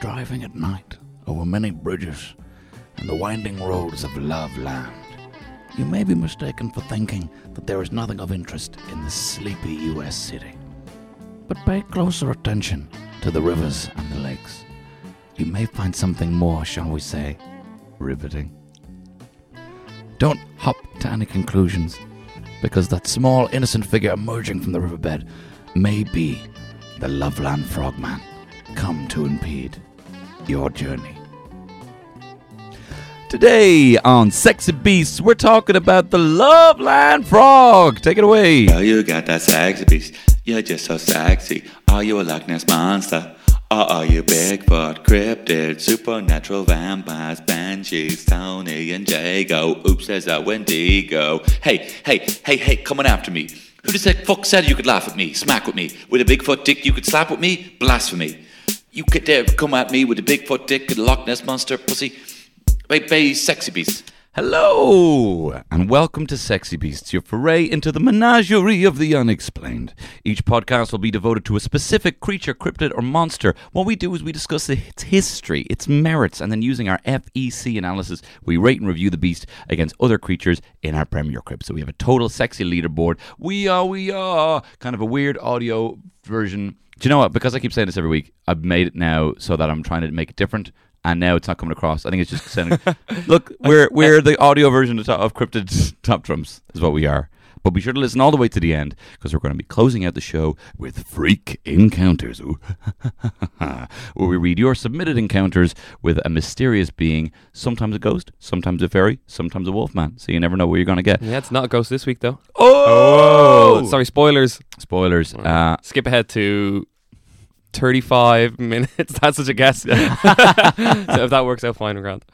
Driving at night over many bridges and the winding roads of Loveland, you may be mistaken for thinking that there is nothing of interest in this sleepy US city. But pay closer attention to the rivers and the lakes. You may find something more, shall we say, riveting. Don't hop to any conclusions, because that small innocent figure emerging from the riverbed may be the Loveland Frogman, come to impede your journey. Today on Sexy Beasts, we're talking about the Loveland Frog. Take it away. Oh, you got that sexy beast. You're just so sexy. Are you a Loch Ness monster? Or are you Bigfoot, cryptid, supernatural vampires, banshees, Tony and Jago? Oops, there's a Wendigo. Hey, hey, hey, hey, coming after me. Who the fuck said you could laugh at me, smack with me? With a Bigfoot dick you could slap with me? Blasphemy. You could dare come at me with a Bigfoot dick and a Loch Ness monster pussy. Baby, sexy beast. Hello, and welcome to Sexy Beasts, your foray into the menagerie of the unexplained. Each podcast will be devoted to a specific creature, cryptid, or monster. What we do is we discuss its history, its merits, and then using our FEC analysis, we rate and review the beast against other creatures in our Premier Crypt. So we have a total sexy leaderboard. We are, we are, kind of a weird audio version do you know what? Because I keep saying this every week, I've made it now so that I'm trying to make it different, and now it's not coming across. I think it's just sending. look, we're we're the audio version of, of Cryptid Top Trumps, is what we are. But be sure to listen all the way to the end because we're going to be closing out the show with Freak Encounters, where we read your submitted encounters with a mysterious being, sometimes a ghost, sometimes a fairy, sometimes a wolfman. So you never know where you're going to get. Yeah, it's not a ghost this week though. Oh, Oh, sorry, spoilers. spoilers. Uh, Skip ahead to 35 minutes. That's such a guess. so if that works out fine and grand.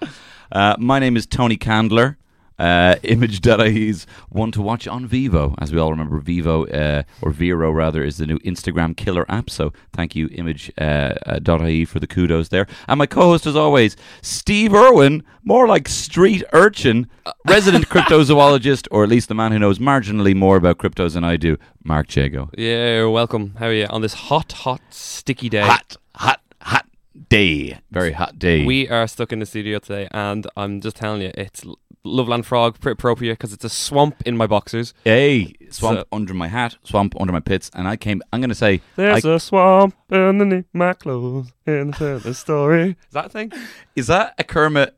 Uh, my name is Tony Candler. Uh, Image.ie's one to watch on Vivo. As we all remember, Vivo, uh, or Vero rather, is the new Instagram killer app. So thank you, Image.ie, uh, for the kudos there. And my co host, as always, Steve Irwin, more like street urchin, resident cryptozoologist, or at least the man who knows marginally more about cryptos than I do, Mark Jago. Yeah, welcome. How are you on this hot, hot, sticky day? Hot, hot, hot day. Very hot day. We are stuck in the studio today, and I'm just telling you, it's Loveland Frog, pretty appropriate because it's a swamp in my boxers. Hey, swamp So- under my hat, swamp under my pits, and I came. I'm going to say, There's I- a swamp underneath my clothes in the story. Is that a thing? is that a Kermit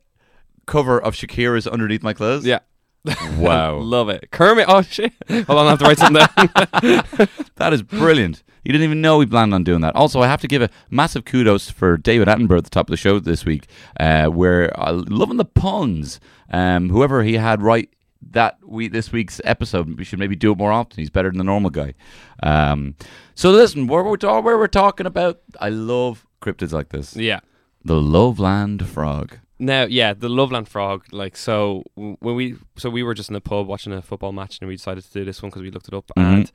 cover of Shakira's "Underneath My Clothes"? Yeah. Wow, Love it. Kermit. Oh, shit. Hold on, I have to write something down. that is brilliant. You didn't even know we planned on doing that. Also, I have to give a massive kudos for David Attenborough at the top of the show this week, uh, where uh, loving the puns. Um, whoever he had right that we this week's episode, we should maybe do it more often. He's better than the normal guy. Um, so listen, where we're ta- where we're talking about, I love cryptids like this. yeah. The Loveland Frog. Now, yeah, the Loveland Frog. Like, so when we, so we were just in the pub watching a football match, and we decided to do this one because we looked it up, Mhm. and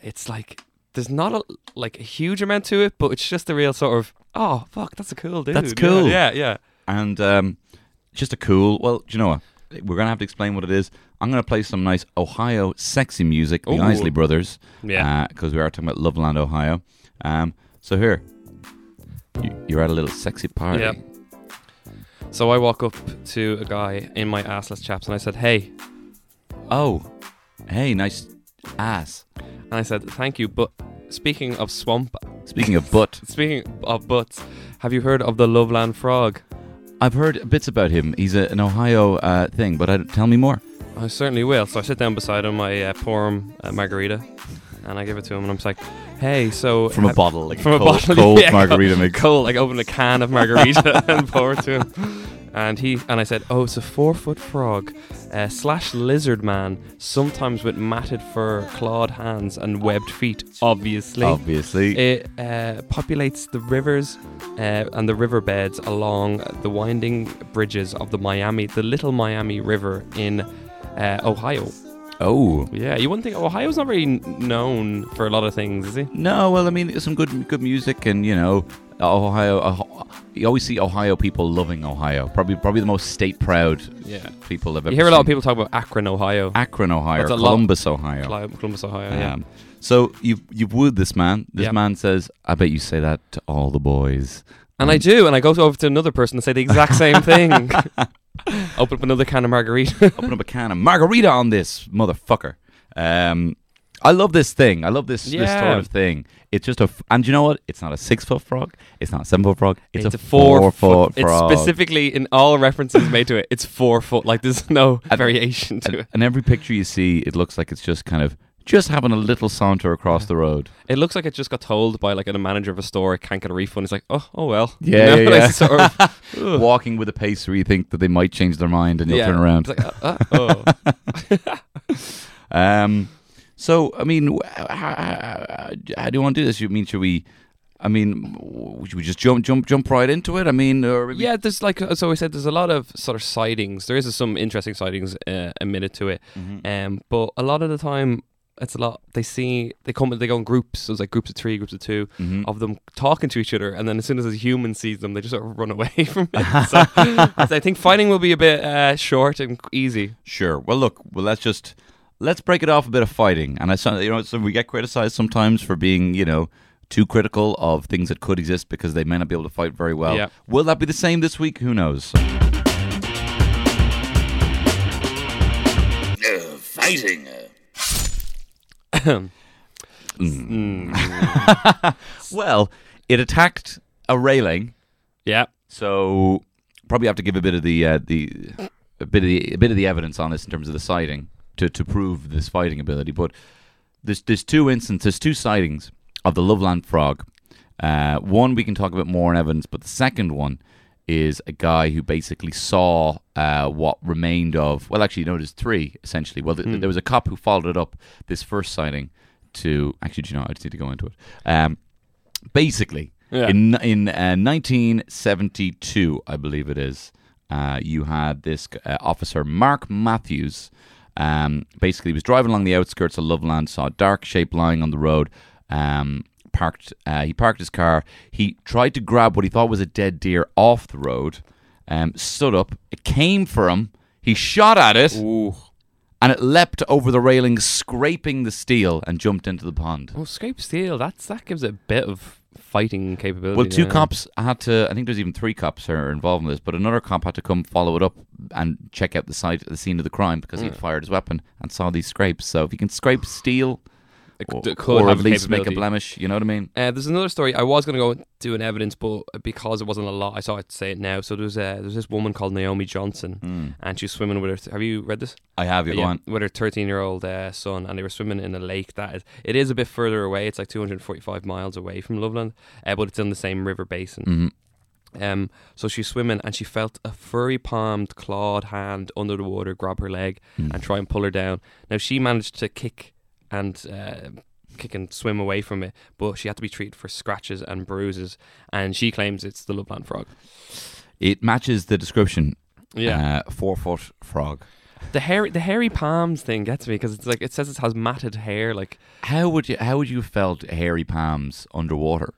it's like there's not a like a huge amount to it, but it's just a real sort of oh fuck, that's a cool dude. That's cool. Yeah, yeah. and um, just a cool. Well, do you know what? We're gonna have to explain what it is. I'm gonna play some nice Ohio sexy music, the Ooh. Isley Brothers, Yeah. because we are talking about Loveland, Ohio. Um, so here, you, you're at a little sexy party. Yeah. So I walk up to a guy in my assless chaps, and I said, "Hey," Oh, hey, nice ass. and I said, "Thank you." But speaking of swamp, Speaking of butt, speaking of butts, have you heard of the Loveland Frog? I've heard bits about him. He's a, an Ohio uh, thing, but I, tell me more. I certainly will. So I sit down beside him, I uh, pour him a margarita, and I give it to him, and I'm like, "Hey, so From a have- bottle, like from a a cold, bottle, cold yeah, margarita mix. cold, like open a can of margarita and pour it to him." And he and I said, "Oh, it's a four-foot frog uh, slash lizard man, sometimes with matted fur, clawed hands, and webbed feet. Obviously, Obviously. it uh, populates the rivers uh, and the riverbeds along the winding bridges of the Miami, the Little Miami River in uh, Ohio. Oh. Yeah, you wouldn't think Ohio's not really known for a lot of things, is he? No, well, I mean, there's some good good music, and you know, Ohio. You always see Ohio people loving Ohio. Probably, probably the most state proud Yeah. people I've ever. You hear a lot of people talk about Akron, Ohio. Akron, Ohio, That's or a lot- Columbus, Ohio. Columbus, Ohio. Yeah. Um, so you've you've wooed this man. This Yep. man says, "I bet you say that to all the boys." And I do, and I go over to another person and say the exact same thing. Open up another can of margarita. Open up a can of margarita on this motherfucker. Um, I love this thing. I love this, this Yeah. sort of thing. It's just a, f- and you know what? It's not a six foot frog. It's not a seven foot frog. It's, a, four, foot, It's frog. specifically in all references made to it. It's four foot. Like there's no variation to it. and every picture you see, it looks like it's just kind of just having a little saunter across the road. It looks like it just got told by like a manager of a store. It can't get a refund. It's like, oh, oh well. Yeah, You know, yeah, yeah. sort of. Walking with a pace where you think that they might change their mind and you'll Yeah. turn around. It's like, uh, uh, oh. Um, so I mean, how, how, how do you want to do this? You mean should we? I mean, should we just jump, jump, jump right into it? I mean, or maybe- Yeah, there's like so we said. There's a lot of sort of sightings. There is some interesting sightings uh, admitted to it, Mm-hmm. um, but a lot of the time it's a lot. They see they come they go in groups. So it's like groups of three, groups of 2 Mhm. of them talking to each other, and then as soon as a human sees them, they just sort of run away from it. So, so I think fighting will be a bit uh, short and easy. Sure. Well, look. Well, let's just let's break it off a bit of fighting. And I, saw- you know, so we get criticized sometimes for being, you know, too critical of things that could exist because they may not be able to fight very well. Yeah. Will that be the same this week? Who knows? Uh, fighting. Well, it attacked a railing, Yeah, so probably have to give a bit of the uh, the a bit of the a bit of the evidence on this in terms of the sighting to to prove this fighting ability. But there's there's two instances, two sightings of the Loveland frog. Uh, one we can talk about more in evidence, but the second one is a guy who basically saw uh, what remained of. Well, actually, no, there's three essentially. Well, th- there was a cop who followed it up this first sighting to. Actually, do you know? I just need to go into it. Um, basically, Yeah. in in uh, 1972, I believe it is, uh, you had this uh, officer Mark Matthews. Um, basically, he was driving along the outskirts of Loveland, saw a dark shape lying on the road. Um, parked. Uh, he parked his car. He tried to grab what he thought was a dead deer off the road. Um, stood up. It came for him. He shot at it, Ooh. and it leapt over the railing, scraping the steel, and jumped into the pond. Oh, scrape steel. That's that gives it a bit of fighting capability. Well, two yeah. cops had to. I think there's even three cops are involved in this, but another cop had to come follow it up and check out the site, the scene of the crime, because he'd fired his weapon and saw these scrapes. So if you can scrape steel, Or, could or have at least make a blemish, you know what I mean? Uh, there's another story. I was going to go do an evidence, but because it wasn't a lot, I saw it say it now. So there's uh, there's this woman called Naomi Johnson, and she's swimming with her. Th- have you read this? I have you on. with her 13 year old uh, son, and they were swimming in a lake that is. It is a bit further away. It's like 245 miles away from Loveland, uh, but it's in the same river basin. Mhm. Um, so she's swimming and she felt a furry palmed, clawed hand under the water grab her leg and try and pull her down. Now she managed to kick and uh, kick and swim away from it, but she had to be treated for scratches and bruises. And she claims it's the Loveland frog. It matches the description. Yeah, uh, four foot frog. the hairy the hairy palms thing gets me because it's like it says it has matted hair. Like How would you? How would you have felt hairy palms underwater?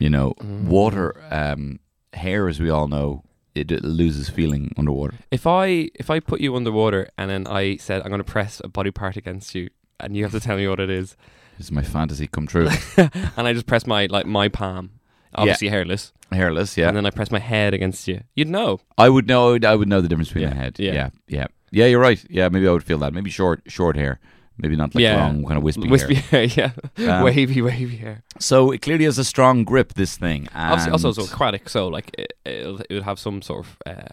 You know, Mm. water um, hair, as we all know, it, it loses feeling underwater. if I if I put you underwater and then I said I'm going to press a body part against you and you have to tell me what it is, This is my fantasy come true. and I just press my like my palm, obviously hairless, Hairless, yeah. and then I press my head against you, you'd know. I would know. I would know the difference between Yeah, a head. yeah. yeah, yeah, yeah. You're right. Yeah, maybe I would feel that. Maybe short, short hair. Maybe not like Yeah. long, kind of wispy, Wispy hair. hair, yeah, Um, wavy, wavy hair. So it clearly has a strong grip. This thing. Obviously, also and it's aquatic, so like it, it'll, it would have some sort of uh,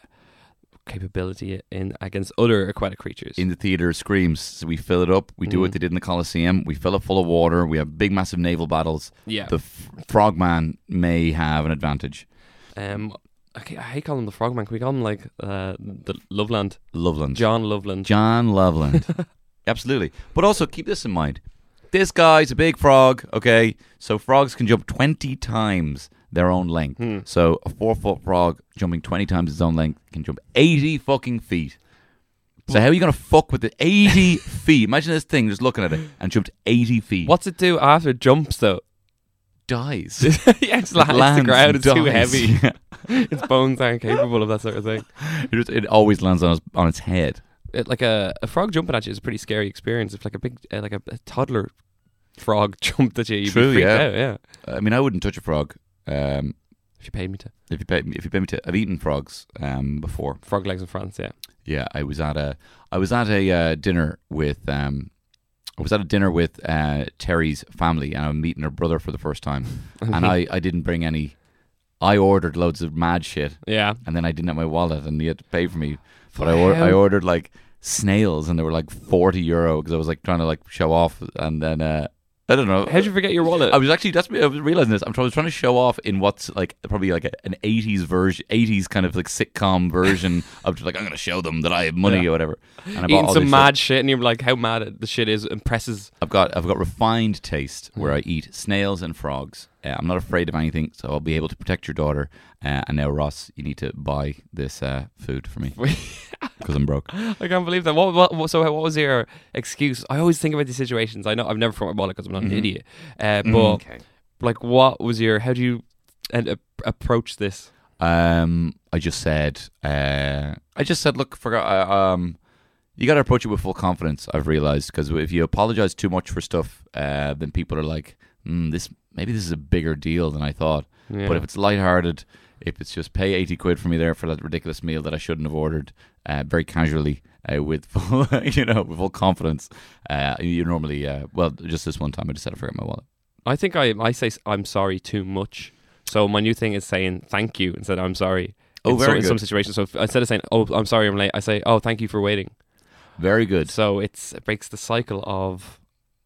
capability in against other aquatic creatures. in the theater screams. So we fill it up. We do what Mhm. they did in the Coliseum. We fill it full of water. We have big, massive naval battles. yeah. The f- frogman may have an advantage. Um, Okay, I hate calling him the Frogman. Can we call him like uh, the Loveland? Loveland. John Loveland. John Loveland. Absolutely. But also keep this in mind. This guy's a big frog, okay? So frogs can jump 20 times their own length. Hmm. So a four foot frog jumping 20 times its own length can jump 80 fucking feet. So how are you going to fuck with the 80 feet? Imagine this thing just looking at it and jumped 80 feet. What's it do after it jumps though? Dies. yeah, it's lands, the lands ground. and It's too dies. heavy. its bones aren't capable of that sort of thing. it, just- it always lands on its, on its head. It, like a, a frog jumping at you is a pretty scary experience. If like a big uh, like a, a toddler frog jumped at you, you'd True, be freaked yeah. out. Yeah, I mean, I wouldn't touch a frog. Um, if you paid me to if you pay me, if you pay me to, I've eaten frogs um, before. frog legs in France. Yeah, Yeah, I was at a I was at a uh, dinner with um I was at a dinner with uh, Terry's family and I'm meeting her brother for the first time. and I, I didn't bring any I ordered loads of mad shit yeah. and then I didn't have my wallet and he had to pay for me. But I, or- I ordered like snails and they were like 40 euro because I was like trying to like show off and then uh I don't know. How'd you forget your wallet? I was actually that's I was realizing this. I'm trying, I was trying to show off in what's like probably like a, an 80s version, 80s kind of like sitcom version of just like I'm going to show them that I have money Yeah. or whatever. And I bought Eating all some this mad shit. shit, and you're like, how mad the shit is impresses. I've got I've got refined taste where mm. I eat snails and frogs. Uh, I'm not afraid of anything, so I'll be able to protect your daughter. Uh, and now Ross, you need to buy this uh, food for me because I'm broke. I can't believe that. What, what, what- so, what was your excuse? I always think about these situations. I know I've never forgotten my wallet because I'm not Mhm. an idiot. Uh, but okay. like, what was your? How do you and, uh, approach this? Um, I just said, uh, I just said, look, forgot. Uh, um, you got to approach it with full confidence. I've realized because if you apologize too much for stuff, uh, then people are like, mm, this maybe this is a bigger deal than I thought. Yeah. But if it's lighthearted, if it's just pay eighty quid for me there for that ridiculous meal that I shouldn't have ordered, uh, very casually uh, with full, you know, with full confidence, uh, you normally, uh, well, just this one time I just had to forget my wallet. I think I I say I'm sorry too much. So my new thing is saying thank you instead of I'm sorry. Oh, in some, very in some situations. So instead of saying oh I'm sorry I'm late, I say oh thank you for waiting. Very good. So it's it breaks the cycle of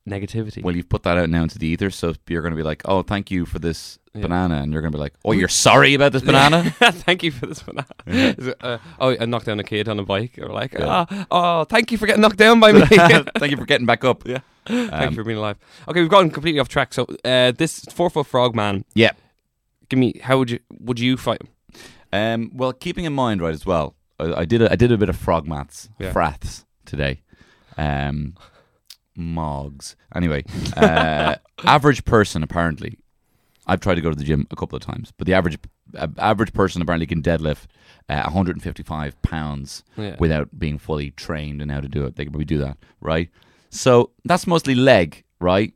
negativity. Well, you've put that out now into the ether, so you're going to be like, "Oh, thank you for this Yeah. banana," and you're going to be like, "Oh, you're sorry about this banana." thank you for this banana. Yeah. Uh, oh, I knocked down a kid on a bike. Or like, Yeah. ah, oh, thank you for getting knocked down by me. thank you for getting back up. Yeah. Thank Um, you for being alive. Okay, we've gone completely off track. So uh, this four foot frog man. Yeah. Give me. How would you would you fight him? Um, well, keeping in mind, right, as well, I, I did a, I did a bit of frog maths, fraths today. Um, mogs. Anyway, uh, average person apparently. I've tried to go to the gym a couple of times, but the average uh, average person apparently can deadlift uh, 155 pounds Yeah. without being fully trained in how to do it. They can probably do that, right? So that's mostly leg, right?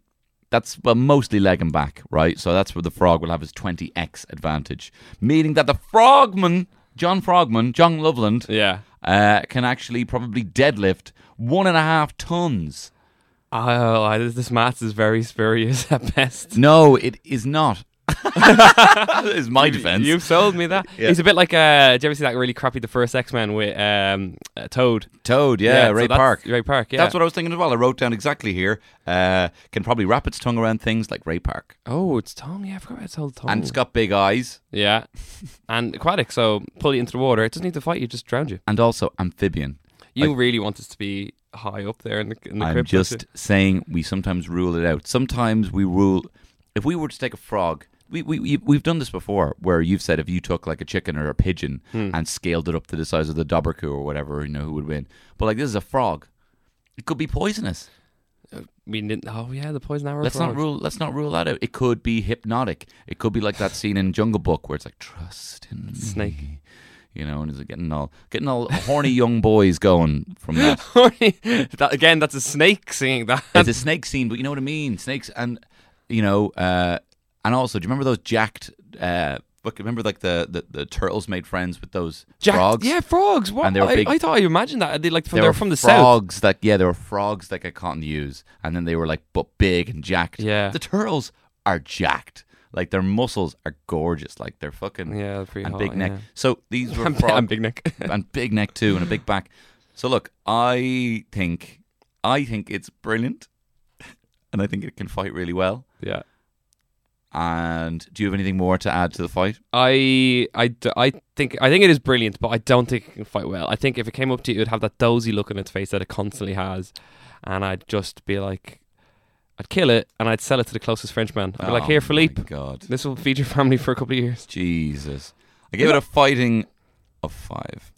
That's well, mostly leg and back, right? So that's where the frog will have his 20x advantage, meaning that the frogman, John Frogman, John Loveland, yeah. uh, can actually probably deadlift one and a half tons. Oh, this, maths is very spurious at best. No, it is not. is my defense. You've sold me that. Yeah. He's a bit like. Uh, did you ever see that really crappy The First X Men with um, uh, Toad? Toad, yeah, so Ray that's- Park. Ray Park. Yeah. That's what I was thinking as well. I wrote down exactly here. Uh, can probably wrap its tongue around things like Ray Park. Oh, it's Tom. Yeah, I forgot it's called Tom. And it's got big eyes yeah, and aquatic. So pull you into the water. It doesn't need to fight you. Just drown you. and also amphibian. You Like- really want us to be high up there in the in the I'm crypt, just saying we sometimes rule it out. Sometimes we rule. If we were to take a frog, we, we, we, we've done this before where you've said if you took like a chicken or a pigeon Hmm. and scaled it up to the size of the Dobhar-chú or whatever, you know, who would win. But like this is a frog. It could be poisonous. you? We didn't. Oh yeah, the poison arrow. Let's not rule. Let's not rule that out. It could be hypnotic. It could be like that scene in Jungle Book where it's like trust in Snake. me," You know, and it's getting all getting all horny young boys going from that. that, again, that's a snake singing that. It's a snake scene, but you know what I mean. Snakes and you know, uh, and also, do you remember those jacked? Uh, look, remember like the, the, the turtles made friends with those Jack- frogs. Yeah, frogs. What? And they were I, big- I thought you imagined that. They like from they they're were from the south. frogs that yeah, they were frogs that got caught in the use, and then they were like but big and jacked. Yeah. the turtles are jacked. Like their muscles are gorgeous. Like they're fucking Yeah, pretty and hot, big neck. yeah. So these were and, frogs and big neck. and big neck too, and a big back. So look, I think I think it's brilliant, and I think it can fight really well. yeah. And do you have anything more to add to the fight? I, I, I think I think it is brilliant, but I don't think it can fight well. I think if it came up to you, it would have that dozy look on its face that it constantly has, and I'd just be like, I'd kill it and I'd sell it to the closest Frenchman. I'd be like, Oh here, Philippe, God. this will feed your family for a couple of years. Jesus. I give it a fighting of five.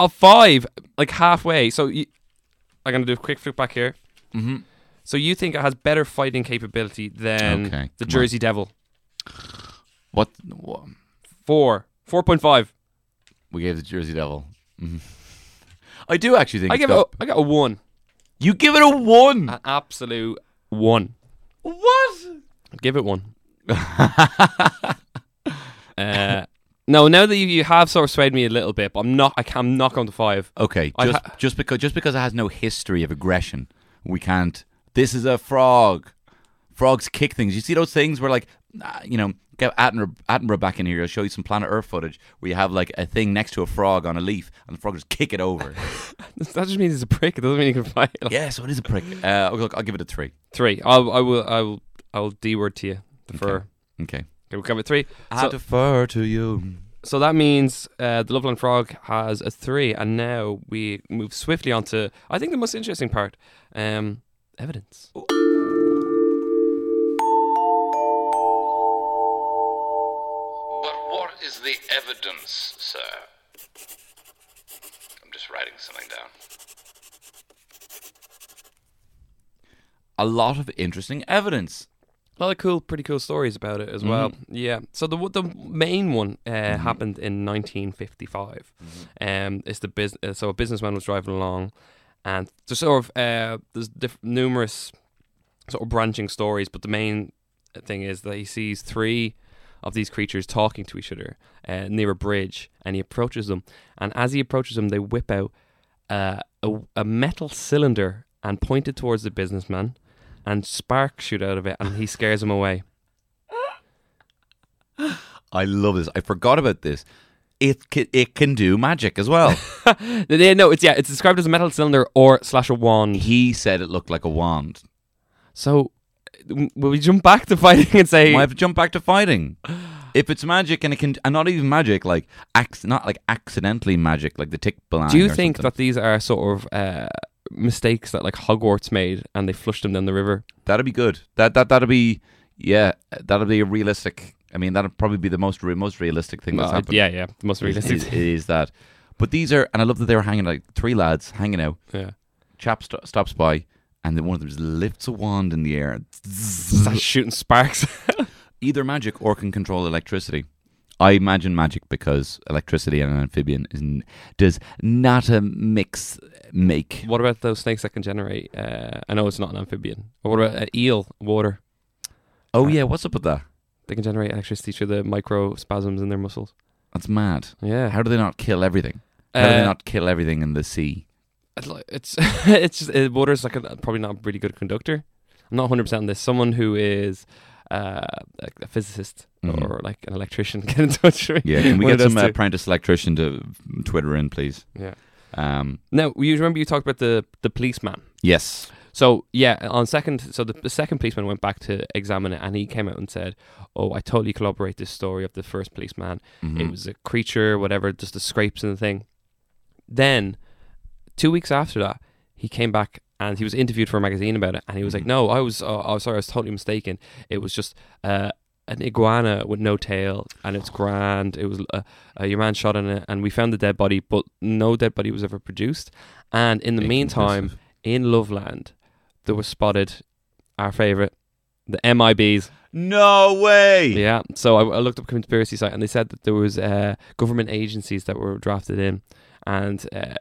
A five, like halfway. So you, I'm gonna do a quick flip back here. Mm-hmm. So you think it has better fighting capability than Okay, the come on. Jersey Devil? What, what? Four, four point five. We gave the Jersey Devil. Mhm. I do actually think I it's give it. A, I got a one, You give it a one. an absolute one. what? I'd give it one. uh, no, now that you, you have sort of swayed me a little bit, but I'm not. I can, I'm not going to five. Okay, I just ha- just because just because it has no history of aggression, we can't. This is a frog. Frogs kick things. You see those things where like, you know, get Attenborough, Attenborough back in here. I'll show you some Planet Earth footage where you have like a thing next to a frog on a leaf, and the frog just kick it over. That just means it's a prick. It doesn't mean you can fly. fight. yeah, so it is a prick. Uh, look, I'll give it a three. Three. I'll, I will. I will. I will D word to you. Defer. Okay. Okay, we'll give it three. I So- defer to you. So that means uh, the Loveland Frog has a three, and now we move swiftly on to I think the most interesting part, um, evidence. But is the evidence, sir? I'm just writing something down. A lot of interesting evidence. A lot of cool, pretty cool stories about it as well. Yeah. So the the main one uh, happened in 1955. Um, it's the business. uh, so a businessman was driving along, and there's sort of uh, there's diff- numerous sort of branching stories, but the main thing is that he sees three of these creatures talking to each other uh, near a bridge, and he approaches them, and as he approaches them, they whip out uh, a, a metal cylinder and point it towards the businessman, and sparks shoot out of it, and he scares him away. I love this. I forgot about this. It can, it can do magic as well. No, it's yeah, it's described as a metal cylinder or slash a wand. he said it looked like a wand. So, w- will we jump back to fighting and say I have to jump back to fighting. If it's magic and it can, and not even magic, like ac- not like accidentally magic, like the tick blind. Do you or think something. that these are sort of uh, mistakes that like Hogwarts made and they flushed them down the river? that'd be good? That that that'd be yeah, that'd be a realistic. I mean, that'd probably be the most re- most realistic thing that's Well, happened. yeah, yeah, the most is, realistic. is, is that. But these are, and I love that they were hanging like three lads hanging out. yeah, Chap st- stops by, and then one of them just lifts a wand in the air. Starts shooting sparks. Either magic or can control electricity. I imagine magic because electricity and an amphibian is n- does not a mix make. what about those snakes that can generate? Uh, I know it's not an amphibian. But what about an eel? Water. Oh yeah, what's up with that? They can generate electricity through the microspasms in their muscles. That's mad. Yeah. How do they not kill everything? How do they Uh, not kill everything in the sea? It's it's just uh, water's like a, probably not a really good conductor. I'm not 100 percent on this. Someone who is uh, a, a physicist Mhm. or like an electrician get in touch with me. Yeah, can we get some uh, apprentice electrician to Twitter in, please? Yeah. Um, Now you remember you talked about the the policeman. yes. So yeah, on second, so the, the second policeman went back to examine it, and he came out and said, "Oh, I totally corroborate this story of the first policeman. It Mhm. was a creature, whatever, just the scrapes and the thing." Then, two weeks after that, he came back and he was interviewed for a magazine about it, and he was like, "No, I was, oh, oh, sorry, I was totally mistaken. It was just uh, an iguana with no tail, and it's grand. It was uh, uh, your man shot in it, and we found the dead body, but no dead body was ever produced. And in the meantime, conclusive. in Loveland, there was spotted our favorite, the MIBs. No way. Yeah. So I, I looked up a conspiracy site, and they said that there was uh, government agencies that were drafted in, and uh,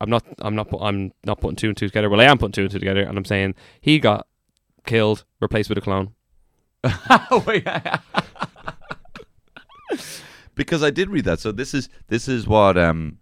I'm not, I'm not, I'm not putting two and two together. Well, I am putting two and two together, and I'm saying he got killed, replaced with a clone. Because I did read that. So this is this is what um.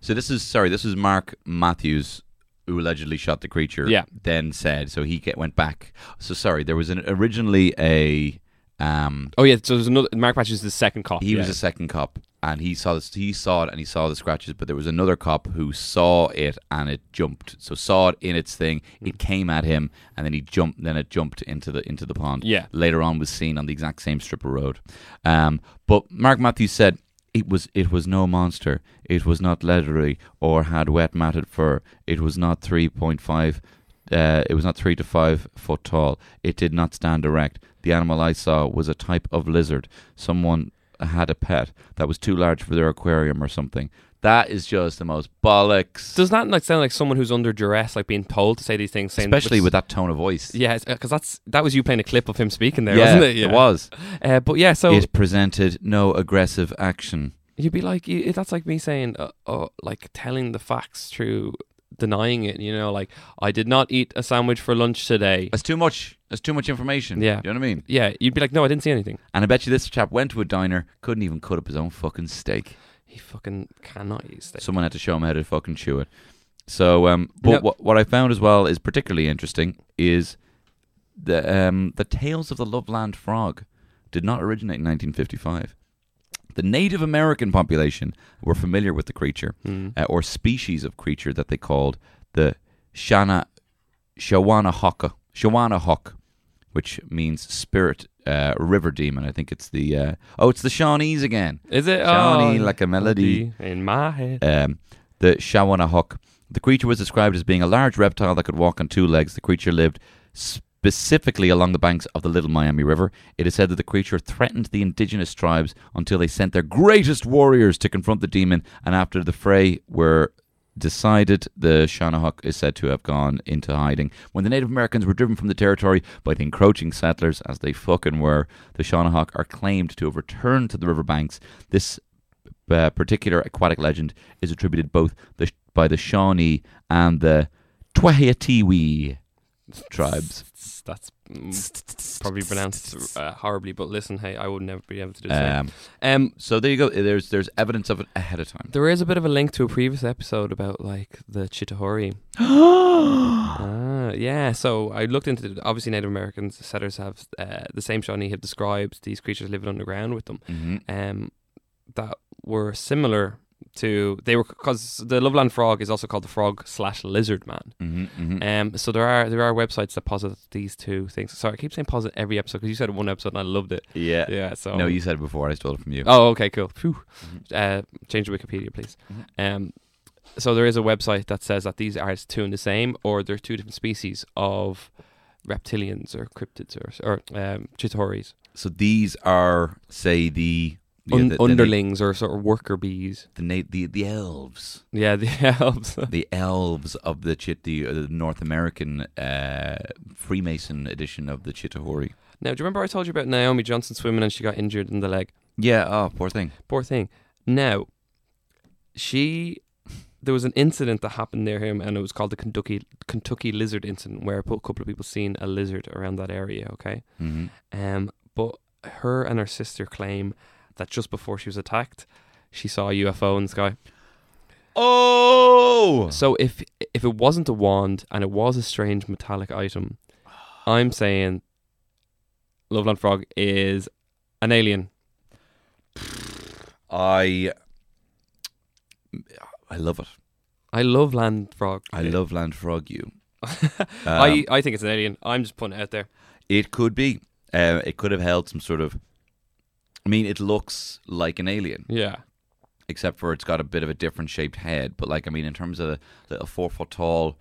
So this is sorry. This is Mark Matthews who allegedly shot the creature. Yeah. Then said so he get, went back. So sorry. There was an, originally a Um, Oh yeah, so there's another. Mark Patch is the second cop. he yeah. was the second cop, and he saw this. He saw it, and he saw the scratches. But there was another cop who saw it, and it jumped. So saw it in its thing. Mm. It came at him, and then he jumped. Then it jumped into the into the pond. Yeah. Later on, was seen on the exact same strip of road. Um, but Mark Matthews said. It was it was no monster. It was not leathery or had wet matted fur. It was not three point five. Uh, it was not three to five foot tall. It did not stand erect. The animal I saw was a type of lizard. Someone had a pet that was too large for their aquarium or something. That is just the most bollocks. Does that like sound like someone who's under duress, like being told to say these things? Saying, Especially with that tone of voice. Yeah, because that's that was you playing a clip of him speaking there, yeah, wasn't it? it was. Uh, but yeah, so it presented no aggressive action. you'd be like, that's like me saying, uh, oh, like telling the facts through denying it. You know, like I did not eat a sandwich for lunch today. That's too much. That's too much information. Yeah. You know what I mean? Yeah, you'd be like, no, I didn't see anything. And I bet you this chap went to a diner, couldn't even cut up his own fucking steak. He fucking cannot eat steak. Someone had to show him how to fucking chew it. So, um, but Yep. what what I found as well is particularly interesting is the um the tales of the Loveland frog did not originate in 1955. The Native American population were familiar with the creature Mm. uh, or species of creature that they called the Shana Shawanahawk, Shawanahawk, which means spirit uh, river demon. I think it's the uh, oh, it's the Shawnees again. Is it? Shawnee oh, like a melody. in my head. Um, the Shawanahawk. The creature was described as being a large reptile that could walk on two legs. The creature lived specifically along the banks of the Little Miami River. It is said that the creature threatened the indigenous tribes until they sent their greatest warriors to confront the demon, and after the fray were decided, the Shanahawk is said to have gone into hiding. When the Native Americans were driven from the territory by the encroaching settlers, as they fucking were, the Shanahawk are claimed to have returned to the riverbanks. This uh, particular aquatic legend is attributed both the, by the Shawnee and the Twahatiwi tribes. That's mm, probably pronounced uh, horribly, but listen, hey, I would never be able to do same. Um, Um, so there you go. There's there's evidence of it ahead of time. there is a bit of a link to a previous episode about like the Chitauri. Ah, yeah. So I looked into the, obviously Native Americans the settlers have uh, the same Shawnee have described these creatures living underground with them. hmm Um, that were similar to they were because the Loveland frog is also called the frog slash lizard man. hmm hmm Um, so there are there are websites that posit these two things. Sorry, I keep saying posit every episode because you said one episode and I loved it. yeah. Yeah. So No, you said it before. I stole it from you. Oh, okay, cool. Phew. Mhm. Uh, change the Wikipedia, please. Mhm. Um, so there is a website that says that these are two and the same, or they're two different species of reptilians or cryptids or or um, chitauris, So these are, say, the yeah, Un- the, the, underlings or sort of worker bees. the, na- the the elves, Yeah, the elves. the elves of the chit, the, uh, the North American uh, Freemason edition of the Chitauri. now, do you remember I told you about Naomi Johnson swimming and she got injured in the leg? Yeah. Oh, poor thing. Poor thing. Now, she there was an incident that happened near him, and it was called the Kentucky Kentucky lizard incident, where a couple of people seen a lizard around that area. Okay, hmm um, but her and her sister claim that just before she was attacked, she saw a UFO in the sky. Oh. So if if it wasn't a wand and it was a strange metallic item, I'm saying Loveland Frog is an alien. I I love it. I love Land Frog. I love Land Frog. You. I, I think it's an alien. I'm just putting it out there. It could be. Uh, it could have held some sort of. I mean, it looks like an alien, Yeah. except for it's got a bit of a different shaped head. But like, I mean, in terms of the little four foot tall,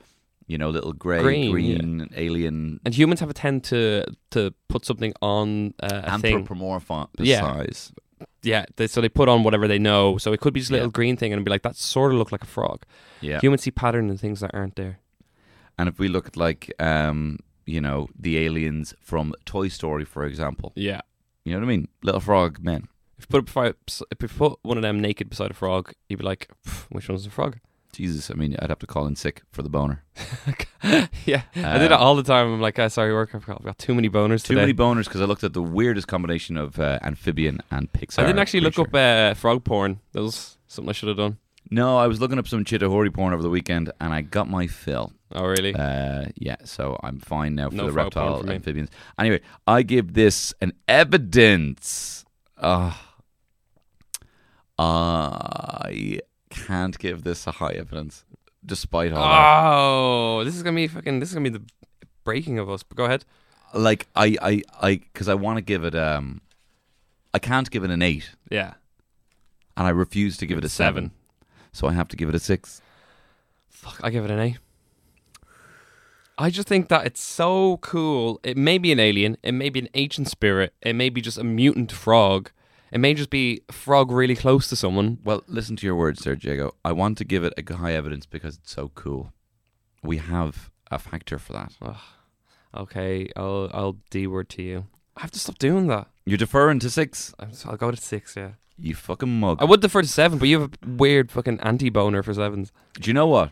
you know, little grey Green, green, alien And humans have a tend to to put something on uh, a thing. anthropomorphize Yeah. Yeah, they, so they put on whatever they know. So it could be just a little Yeah. green thing and be like, that sort of look like a frog. Yeah. Humans see pattern in things that aren't there. And if we look at like, um, you know, the aliens from Toy Story, for example, Yeah. You know what I mean? Little frog men. If you put, beside, if you put one of them naked beside a frog, you'd be like, which one's a frog? Jesus, I mean, I'd have to call in sick for the boner. yeah. I did it Um, all the time. I'm like, oh, sorry, work. I've got, I've got too many boners Too today. many boners because I looked at the weirdest combination of uh, amphibian and Pixar. I didn't actually look creature. up uh, frog porn. That was something I should have done. No, I was looking up some Chitauri porn over the weekend, and I got my fill. Oh, really? Uh, yeah, so I'm fine now for No the reptile amphibians. Anyway, I give this an evidence. Uh, I can't give this a high evidence, despite all that. oh, this is gonna be fucking. This is gonna be the breaking of us. But go ahead. Like I, I, I, because I want to give it. Um, I can't give it an eight, Yeah. and I refuse to give it a seven. Seven. So I have to give it a six. Fuck, I give it an A. I just think that it's so cool. It may be an alien. It may be an ancient spirit. It may be just a mutant frog. It may just be a frog really close to someone. Well, listen to your words there, Jago. I want to give it a high evidence because it's so cool. We have a factor for that. Okay, I'll I'll D word to you. I have to stop doing that. You're deferring to six. I'm, I'll go to six. Yeah, You fucking mug. I would defer to seven, but you have a weird fucking anti boner for sevens. Do you know what?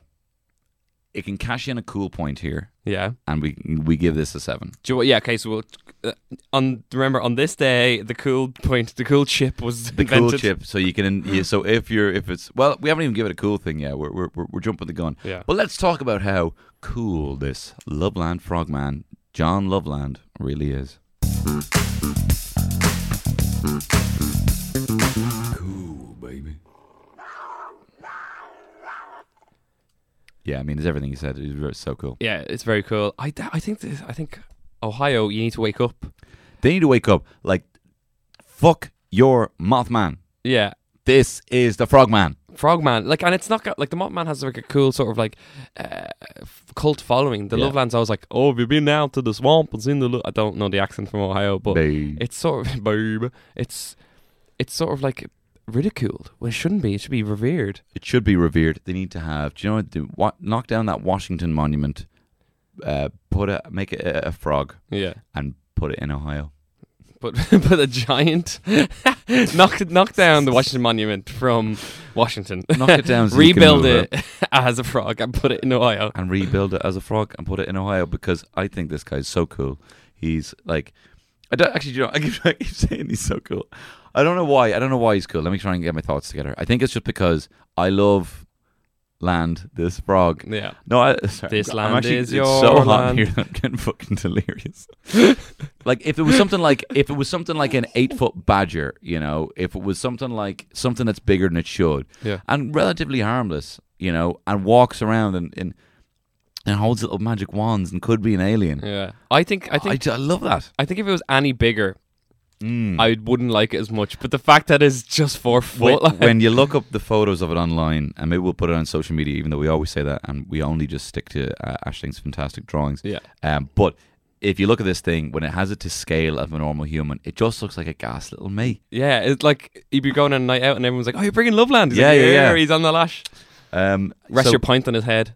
It can cash in a cool point here, Yeah. and we we give this a seven. Do you, what- yeah. Okay. So we'll, uh, on remember on this day, the cool point, the cool chip was The invented. cool chip. So you can. Yeah, so if you're if it's well, we haven't even given it a cool thing yet. We're we're we're, we're jumping the gun. Yeah. But let's talk about how cool this Loveland Frogman, John Loveland, really is. Cool, Yeah, I mean, it's everything he said. It's so cool. Yeah, it's very cool. I, I think this, I think Ohio, you need to wake up. They need to wake up. Like, fuck your Mothman. Yeah, This is the Frogman. Frogman. Like, and it's not got, like the Mothman has like a cool sort of like uh, cult following. The Yeah. Loveland's was like, oh, have you been out to the swamp and seen the? Lo-? I don't know the accent from Ohio, but Babe. it's sort of babe. It's it's sort of like ridiculed. Well, it shouldn't be. It should be revered. It should be revered. They need to have. Do you know what? Do, what knock down that Washington monument. Uh, put a make it a, a frog Yeah. and put it in Ohio. But but a giant knock knock down the Washington Monument from Washington. Knock it down so rebuild move it as a frog and put it in Ohio. and rebuild it as a frog and put it in Ohio because I think this guy's so cool. He's like, I don't actually. You know, I keep, I keep saying he's so cool. I don't know why. I don't know why he's cool. Let me try and get my thoughts together. I think it's just because I love land. This frog. Yeah. No, I, sorry, This I'm land actually, is it's so your hot land. in here. I'm getting fucking delirious. like if it was something like if it was something like an eight foot badger, you know, if it was something like something that's bigger than it should, Yeah. and relatively harmless, you know, and walks around and and, and holds little magic wands and could be an alien. Yeah. I think I think I, I love that. I think if it was any bigger, Mm. I wouldn't like it as much. But the fact that it's just four when, foot, like, when you look up the photos of it online, and maybe we'll put it on social media, even though we always say that, and we only just stick to uh, Ashling's fantastic drawings. yeah, Um, but if you look at this thing, when it has it to scale of a normal human, it just looks like a gas little me. yeah, it's like you'd be going on a night out and everyone's like, "Oh, you're bringing Loveland." He's Yeah, like, yeah, yeah. He's on the lash. Um, Rest so- your pint on his head.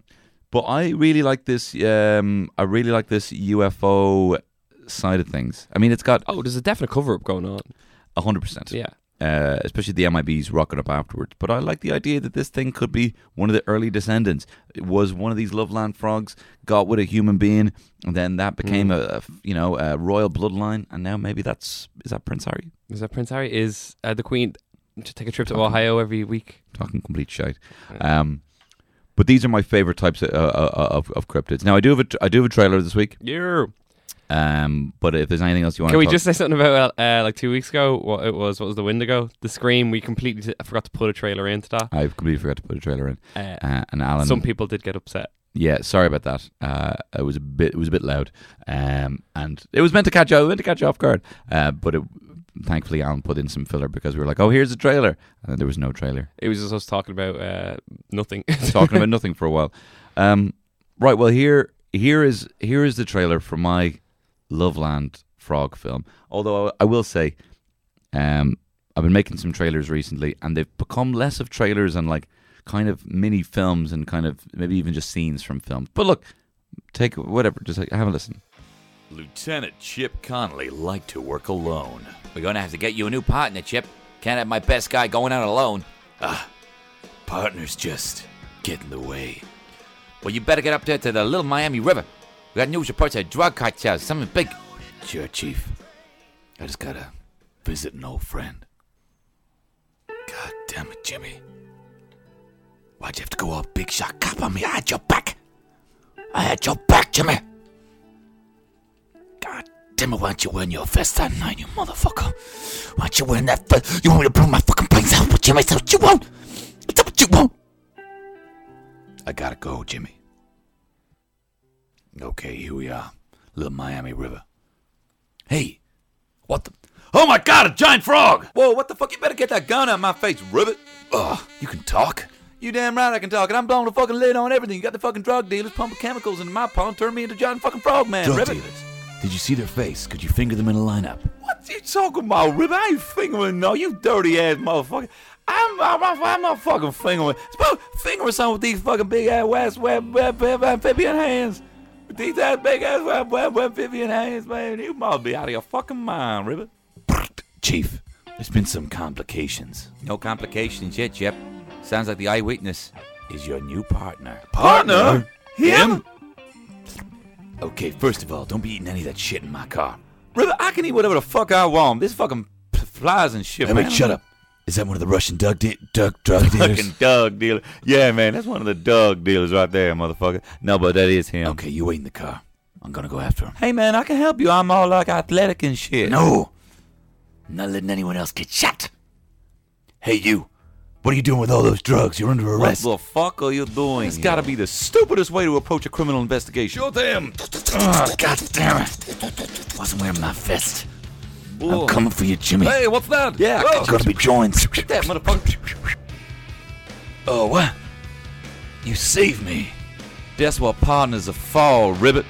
But I really like this. Um, I really like this UFO side of things. I mean, it's got Oh, there's a definite cover up going on. hundred percent. Yeah, Uh, especially the MIBs rocking up afterwards. But I like the idea that this thing could be one of the early descendants. It was one of these Loveland frogs, got with a human being, and then that became a you know a royal bloodline. And now maybe that's is that Prince Harry is that Prince Harry? Is uh, the Queen to take a trip to Talking- Ohio every week? talking complete shite. Um, but these are my favorite types of, uh, of of cryptids. Now I do have a I do have a trailer this week. Yeah. Um, but if there's anything else you want. Can we talk- just say something about uh, like two weeks ago? What it was? What was the Wendigo? The Scream. We completely t- I forgot to put a trailer into that. I completely forgot to put a trailer in. Uh, Uh, and Alan, some people did get upset. yeah, sorry about that. Uh, it was a bit, it was a bit loud, um, and it was meant to catch you, it was meant to catch you off guard. Uh, but it, thankfully, Alan put in some filler because we were like, "Oh, here's a trailer," and then there was no trailer, It was just us talking about uh, nothing. talking about nothing for a while. Um, right, well here, here is here is the trailer for my Loveland Frog film. Although I, I will say, um, I've been making some trailers recently, and they've become less of trailers and like kind of mini films and kind of maybe even just scenes from films. But look, take whatever, just like, have a listen. Lieutenant Chip Connolly liked to work alone. We're gonna have to get you a new partner, Chip. Can't have my best guy going out alone. Ah, partners just get in the way. Well, you better get up there to the Little Miami River. We got news reports of drug cartels, something big. Sure, Chief. I just gotta visit an old friend. God damn it, Jimmy. Why'd you have to go all big shot cop on me? I had your back. I had your back, Jimmy. It, why aren't you wearing your vest that night, you motherfucker? Why aren't you wearing that vest? You want me to blow my fucking brains out, but Jimmy, that's what you want. That's what you want. I gotta go, Jimmy. Okay, here we are. Little Miami River. Hey, what the? Oh my god, a giant frog! Whoa, what the fuck? You better get that gun out of my face, ribbit. Ugh, you can talk? You damn right I can talk, and I'm blowing the fucking lid on everything. You got the fucking drug dealers pumping chemicals into my pond, turn me into giant fucking frog man, Drug ribbit. dealers. Did you see their face? Could you finger them in a lineup? What you talking about, ribbit? I ain't fingering no, you dirty ass motherfucker. I'm, I'm, I'm, I'm not fucking fingering. Suppose fingering something with these fucking big ass west web, web, web amphibian hands. With these ass big ass web, web, amphibian hands, man. You must be out of your fucking mind, ribbit. Chief, there's been some complications. No complications yet, Jep. Sounds like the eyewitness. Is your new partner. Partner? Him? Okay, first of all, don't be eating any of that shit in my car. Ribbit, I can eat whatever the fuck I want. This fucking p- flies and shit, Hey, man. wait, shut up. Is that one of the Russian drug, de- drug, drug dealers? Fucking Doug dealer. Yeah, man, that's one of the Doug dealers right there, motherfucker. No, but that is him. Okay, you wait in the car. I'm gonna go after him. Hey, man, I can help you. I'm all like athletic and shit. No! I'm not letting anyone else get shot. Hey, you. What are you doing with all those drugs? You're under arrest. What the fuck are you doing? It's gotta be the stupidest way to approach a criminal investigation. Shoot him! Oh, God damn it! Wasn't wearing my vest. I'm coming for you, Jimmy. Hey, what's that? Yeah, It's gonna be joints. Get that motherfucker. Oh, what? You saved me. That's what partners are for, ribbit.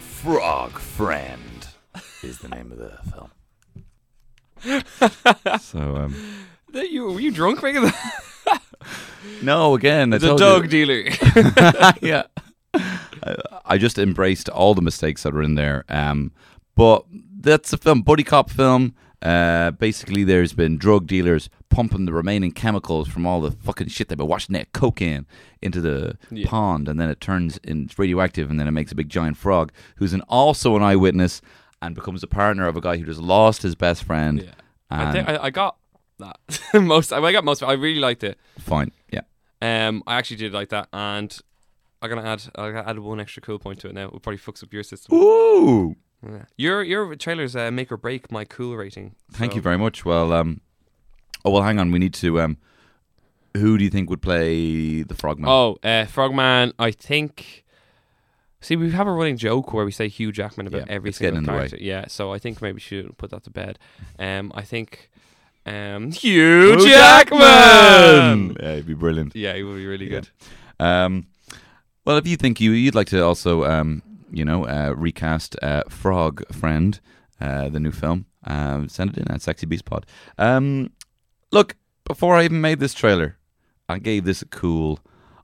Frog Friend is the name of the film. So, um, That you were you drunk making that? no, again, I The dog you. dealer. yeah. I, I just embraced all the mistakes that were in there. Um, but that's a film, buddy cop film. Uh, basically, there's been drug dealers pumping the remaining chemicals from all the fucking shit they've been washing that cocaine into the Yeah. pond, and then it turns in it's radioactive, and then it makes a big giant frog, who's an also an eyewitness and becomes a partner of a guy who just lost his best friend. Yeah. I think I, I got that most. I got most. of it. I really liked it. fine, yeah. Um, I actually did like that, and I'm gonna add. I will add one extra cool point to it now. It will probably fucks up your system. Ooh. Yeah. Your your trailers uh, make or break my cool rating. Thank So- you very much. Well, um, oh well, hang on. We need to. Um, who do you think would play the Frogman? Oh, uh, Frogman. I think. See, we have a running joke where we say Hugh Jackman about Yeah, every single in the way. character. Yeah, so I think maybe we should put that to bed. Um, I think, um, Hugh, Jackman. Yeah, it'd be brilliant. Yeah, he would be really Yeah. good. Um, well, if you think you you'd like to also, um, you know, uh, recast uh, Frog Friend, uh, the new film, um, send it in at Sexy Beast Pod. Um, look, before I even made this trailer, I gave this a cool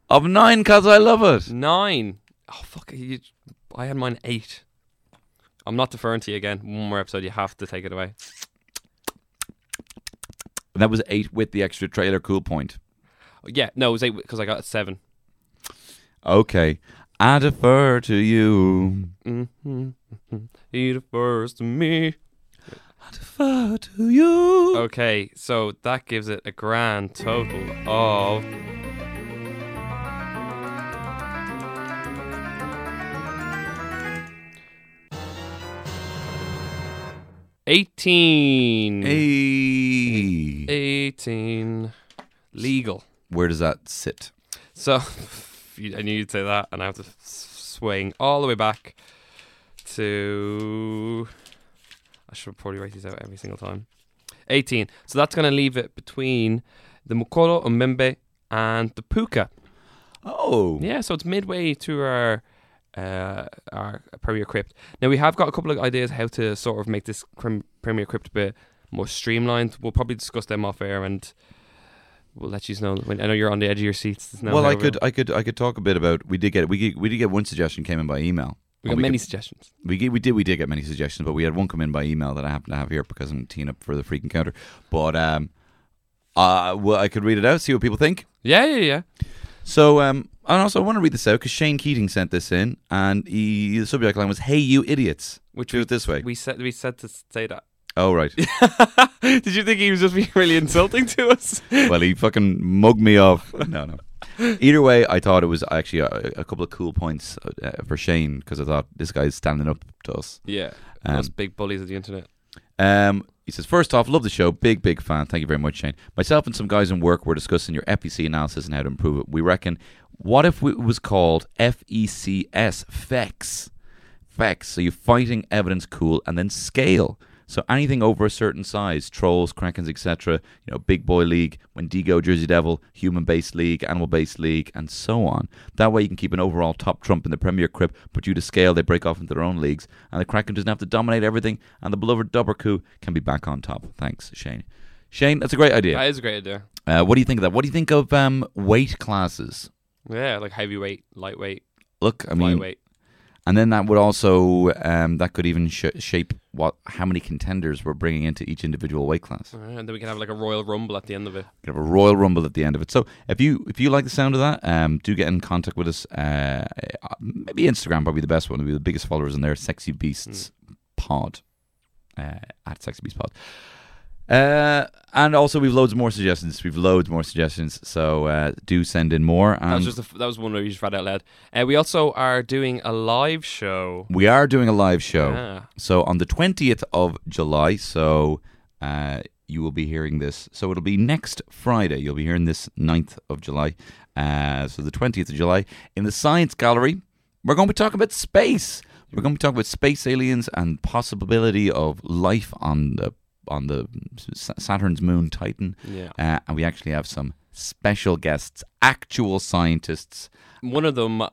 of nine because I love it. Nine. Oh fuck! You, I had mine eight. I'm not deferring to you again. One more episode, you have to take it away. That was eight with the extra trailer cool point. Yeah, no, it was eight because I got a seven. Okay, I defer to you. Mm-hmm. He defers to me. I defer to you. Okay, so that gives it a grand total of. Eighteen. Hey. 18 legal. Where does that sit? So I knew you'd say that, and I have to swing all the way back to. I should probably write these out every single time. 18. So that's going to leave it between the Mokele-mbembe and the Puka. Oh, Yeah, so it's midway to our uh, our Premier Crypt. Now we have got a couple of ideas how to sort of make this crim- Premier Crypt a bit more streamlined. We'll probably discuss them off air, and we'll let you know. I know you're on the edge of your seats. Now well, I could, I could, I could talk a bit about. We did get, we get, we did get one suggestion came in by email. We got many could- suggestions. we get, we did, we did get many suggestions, but we had one come in by email that I happen to have here because I'm teeing up for the freaking counter. But um, uh, well, I could read it out, see what people think. Yeah, yeah, yeah. So, um, and also I want to read this out because Shane Keating sent this in, and he, the subject line was "Hey, you idiots." Which Do it this way. We said we said to say that. Oh right. Did you think he was just being really insulting to us? well, he fucking mugged me off. No, no. Either way, I thought it was actually a, a couple of cool points uh, for Shane because I thought this guy's standing up to us. Yeah, Um, those big bullies of the internet. Um, he says, first off, love the show. Big, big fan. Thank you very much, Shane. Myself and some guys in work were discussing your FEC analysis and how to improve it. We reckon, what if it was called FECS, FEX? FEX. So you're fighting evidence cool and then scale. So anything over a certain size, trolls, krakens, etc., you know, big boy league, Wendigo, Jersey Devil, human based league, animal based league, and so on. That way you can keep an overall top trump in the Premier Crypt, but due to scale, they break off into their own leagues, and the Kraken doesn't have to dominate everything, and the beloved Dobhar-chú can be back on top. Thanks, Shane. Shane, that's a great idea. That is a great idea. Uh, what do you think of that? What do you think of um, weight classes? Yeah, like heavyweight, lightweight, Look, I mean, flyweight. And then that would also um, that could even sh- shape what how many contenders we're bringing into each individual weight class. Uh, and then we can have like a royal rumble at the end of it. We have a royal rumble at the end of it. So if you if you like the sound of that, um, do get in contact with us. Uh, maybe Instagram probably the best one. Be the biggest followers in there. Sexy Beasts Pod uh, at Sexy Beasts Pod. Uh, and also we've loads more suggestions. We've loads more suggestions. So uh, do send in more. That was just a, that was one where you just read out loud. Uh, we also are doing a live show. we are doing a live show. Yeah. So on the 20th of July, so uh, you will be hearing this. So it'll be next Friday. You'll be hearing this 9th of July. Uh, so the 20th of July in the Science Gallery, we're going to be talking about space. We're going to be talking about space aliens and possibility of life on the on the Saturn's moon Titan. Yeah. Uh, and we actually have some special guests, actual scientists. One of them uh,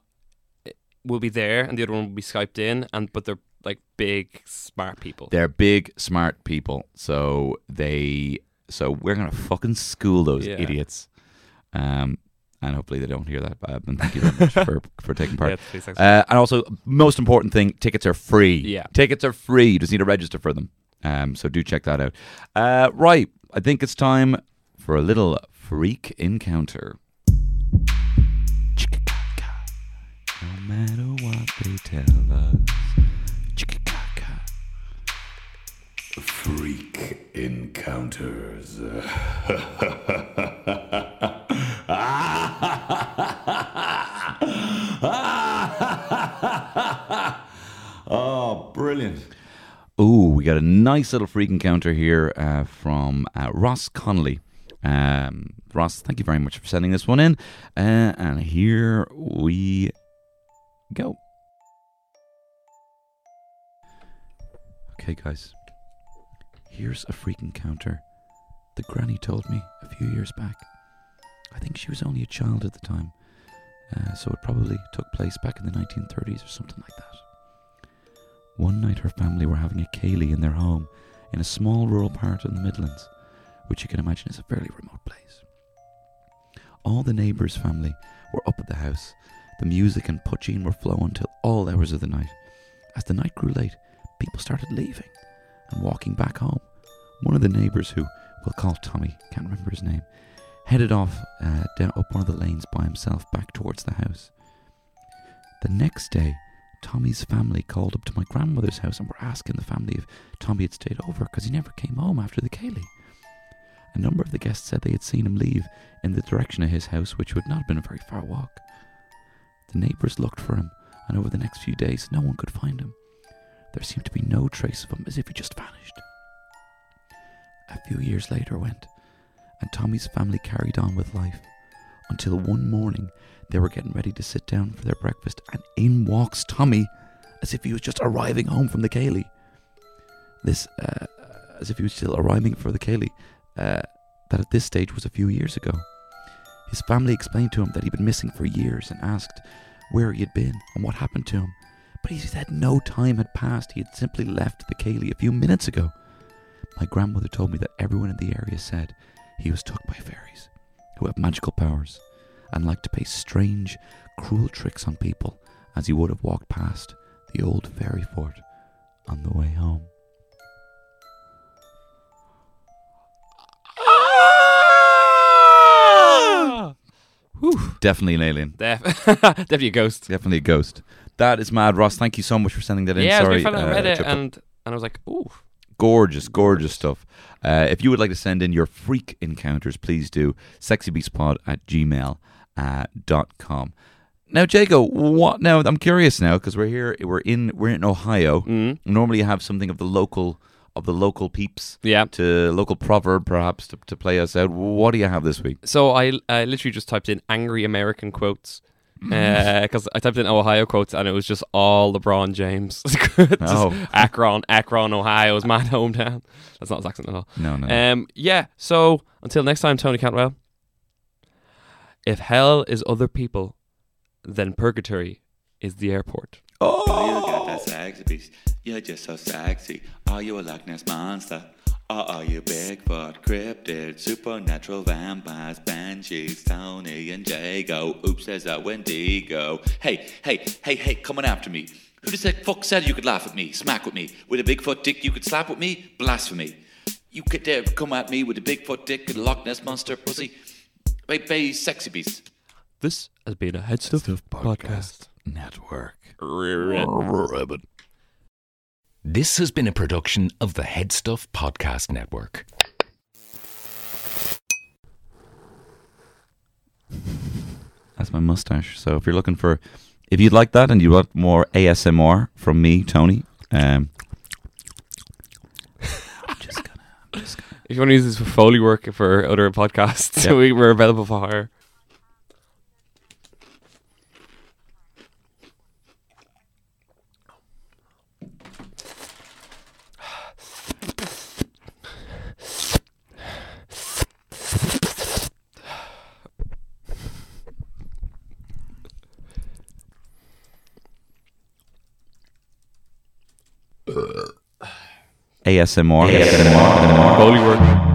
will be there, and the other one will be skyped in, and but they're like big, smart people. They're big, smart people. So they, so we're gonna fucking school those Yeah. idiots. Um, and hopefully they don't hear that bad. And thank you very much for for taking part. Yeah. Uh, and also, most important thing, tickets are free. Yeah. tickets are free. You just need to register for them. Um, so do check that out. Uh, right, I think it's time for a little freak encounter. No matter what they tell us. Freak encounters. oh, brilliant. Ooh, we got a nice little freak encounter here uh, from uh, Ross Connolly. Um, Ross, thank you very much for sending this one in. Uh, and here we go. Okay, guys. Here's a freak encounter that Granny told me a few years back. I think she was only a child at the time, uh, so it probably took place back in the 1930s or something like that. One night her family were having a ceilidh in their home in a small rural part of the Midlands, which you can imagine is a fairly remote place. All the neighbours' family were up at the house. The music and poaching were flowing till all hours of the night. As the night grew late, people started leaving and walking back home. One of the neighbours, who we'll call Tommy, can't remember his name, headed off uh, down up one of the lanes by himself back towards the house. The next day, Tommy's family called up to my grandmother's house and were asking the family if Tommy had stayed over because he never came home after the ceilidh. A number of the guests said they had seen him leave in the direction of his house, which would not have been a very far walk. The neighbours looked for him, and over the next few days, no one could find him. There seemed to be no trace of him, as if he just vanished. A few years later went, and Tommy's family carried on with life until one morning they were getting ready to sit down for their breakfast, and in walks Tommy, as if he was just arriving home from the ceilidh. This, uh, as if he was still arriving for the ceilidh, uh, that at this stage was a few years ago. His family explained to him that he'd been missing for years and asked where he had been and what happened to him. But he said no time had passed. He had simply left the ceilidh a few minutes ago. My grandmother told me that everyone in the area said he was took by fairies who have magical powers and like to play strange, cruel tricks on people as he would have walked past the old fairy fort on the way home. Definitely an alien. Def- definitely a ghost. Definitely a ghost. That is mad, Ross. Thank you so much for sending that in. Yeah, I was Sorry. I uh, read it and and I was like, ooh, gorgeous, gorgeous stuff. Uh, if you would like to send in your freak encounters, please do. Sexybeastpod at gmail uh, dot com. Now, Jago, what? Now, I'm curious now because we're here. We're in. We're in Ohio. Mm. Normally, you have something of the local of the local peeps. Yeah. To local proverb, perhaps, to, to play us out. What do you have this week? So I, I literally just typed in angry American quotes because I typed in Ohio quotes and it was just all LeBron James. Oh. Akron, Akron, Ohio is my hometown. That's not his accent at all. No, no. Um, yeah. So until next time, Tony Cantwell. If hell is other people, then purgatory is the airport. Oh, you got that sexy beast. You're just so sexy. Are you a Loch Ness monster? Or are you Bigfoot, cryptid, supernatural vampires, banshees, Tony and Jago? Oops, there's a Wendigo. Hey, hey, hey, hey, coming after me. Who the fuck said you could laugh at me, smack with me? With a Bigfoot dick you could slap with me? Blasphemy. You could dare come at me with a Bigfoot dick and a Loch Ness monster pussy? Baby, sexy beast. This has been a Head Stuff, podcast. Network. This has been a production of the Headstuff Podcast Network. That's my mustache. So if you're looking for, if you'd like that and you want more ASMR from me, Tony, um, I'm just gonna, I'm just gonna. If you want to use this for Foley work for other podcasts, Yeah. we, we're available for hire. ASMR. ASMR. Foley work.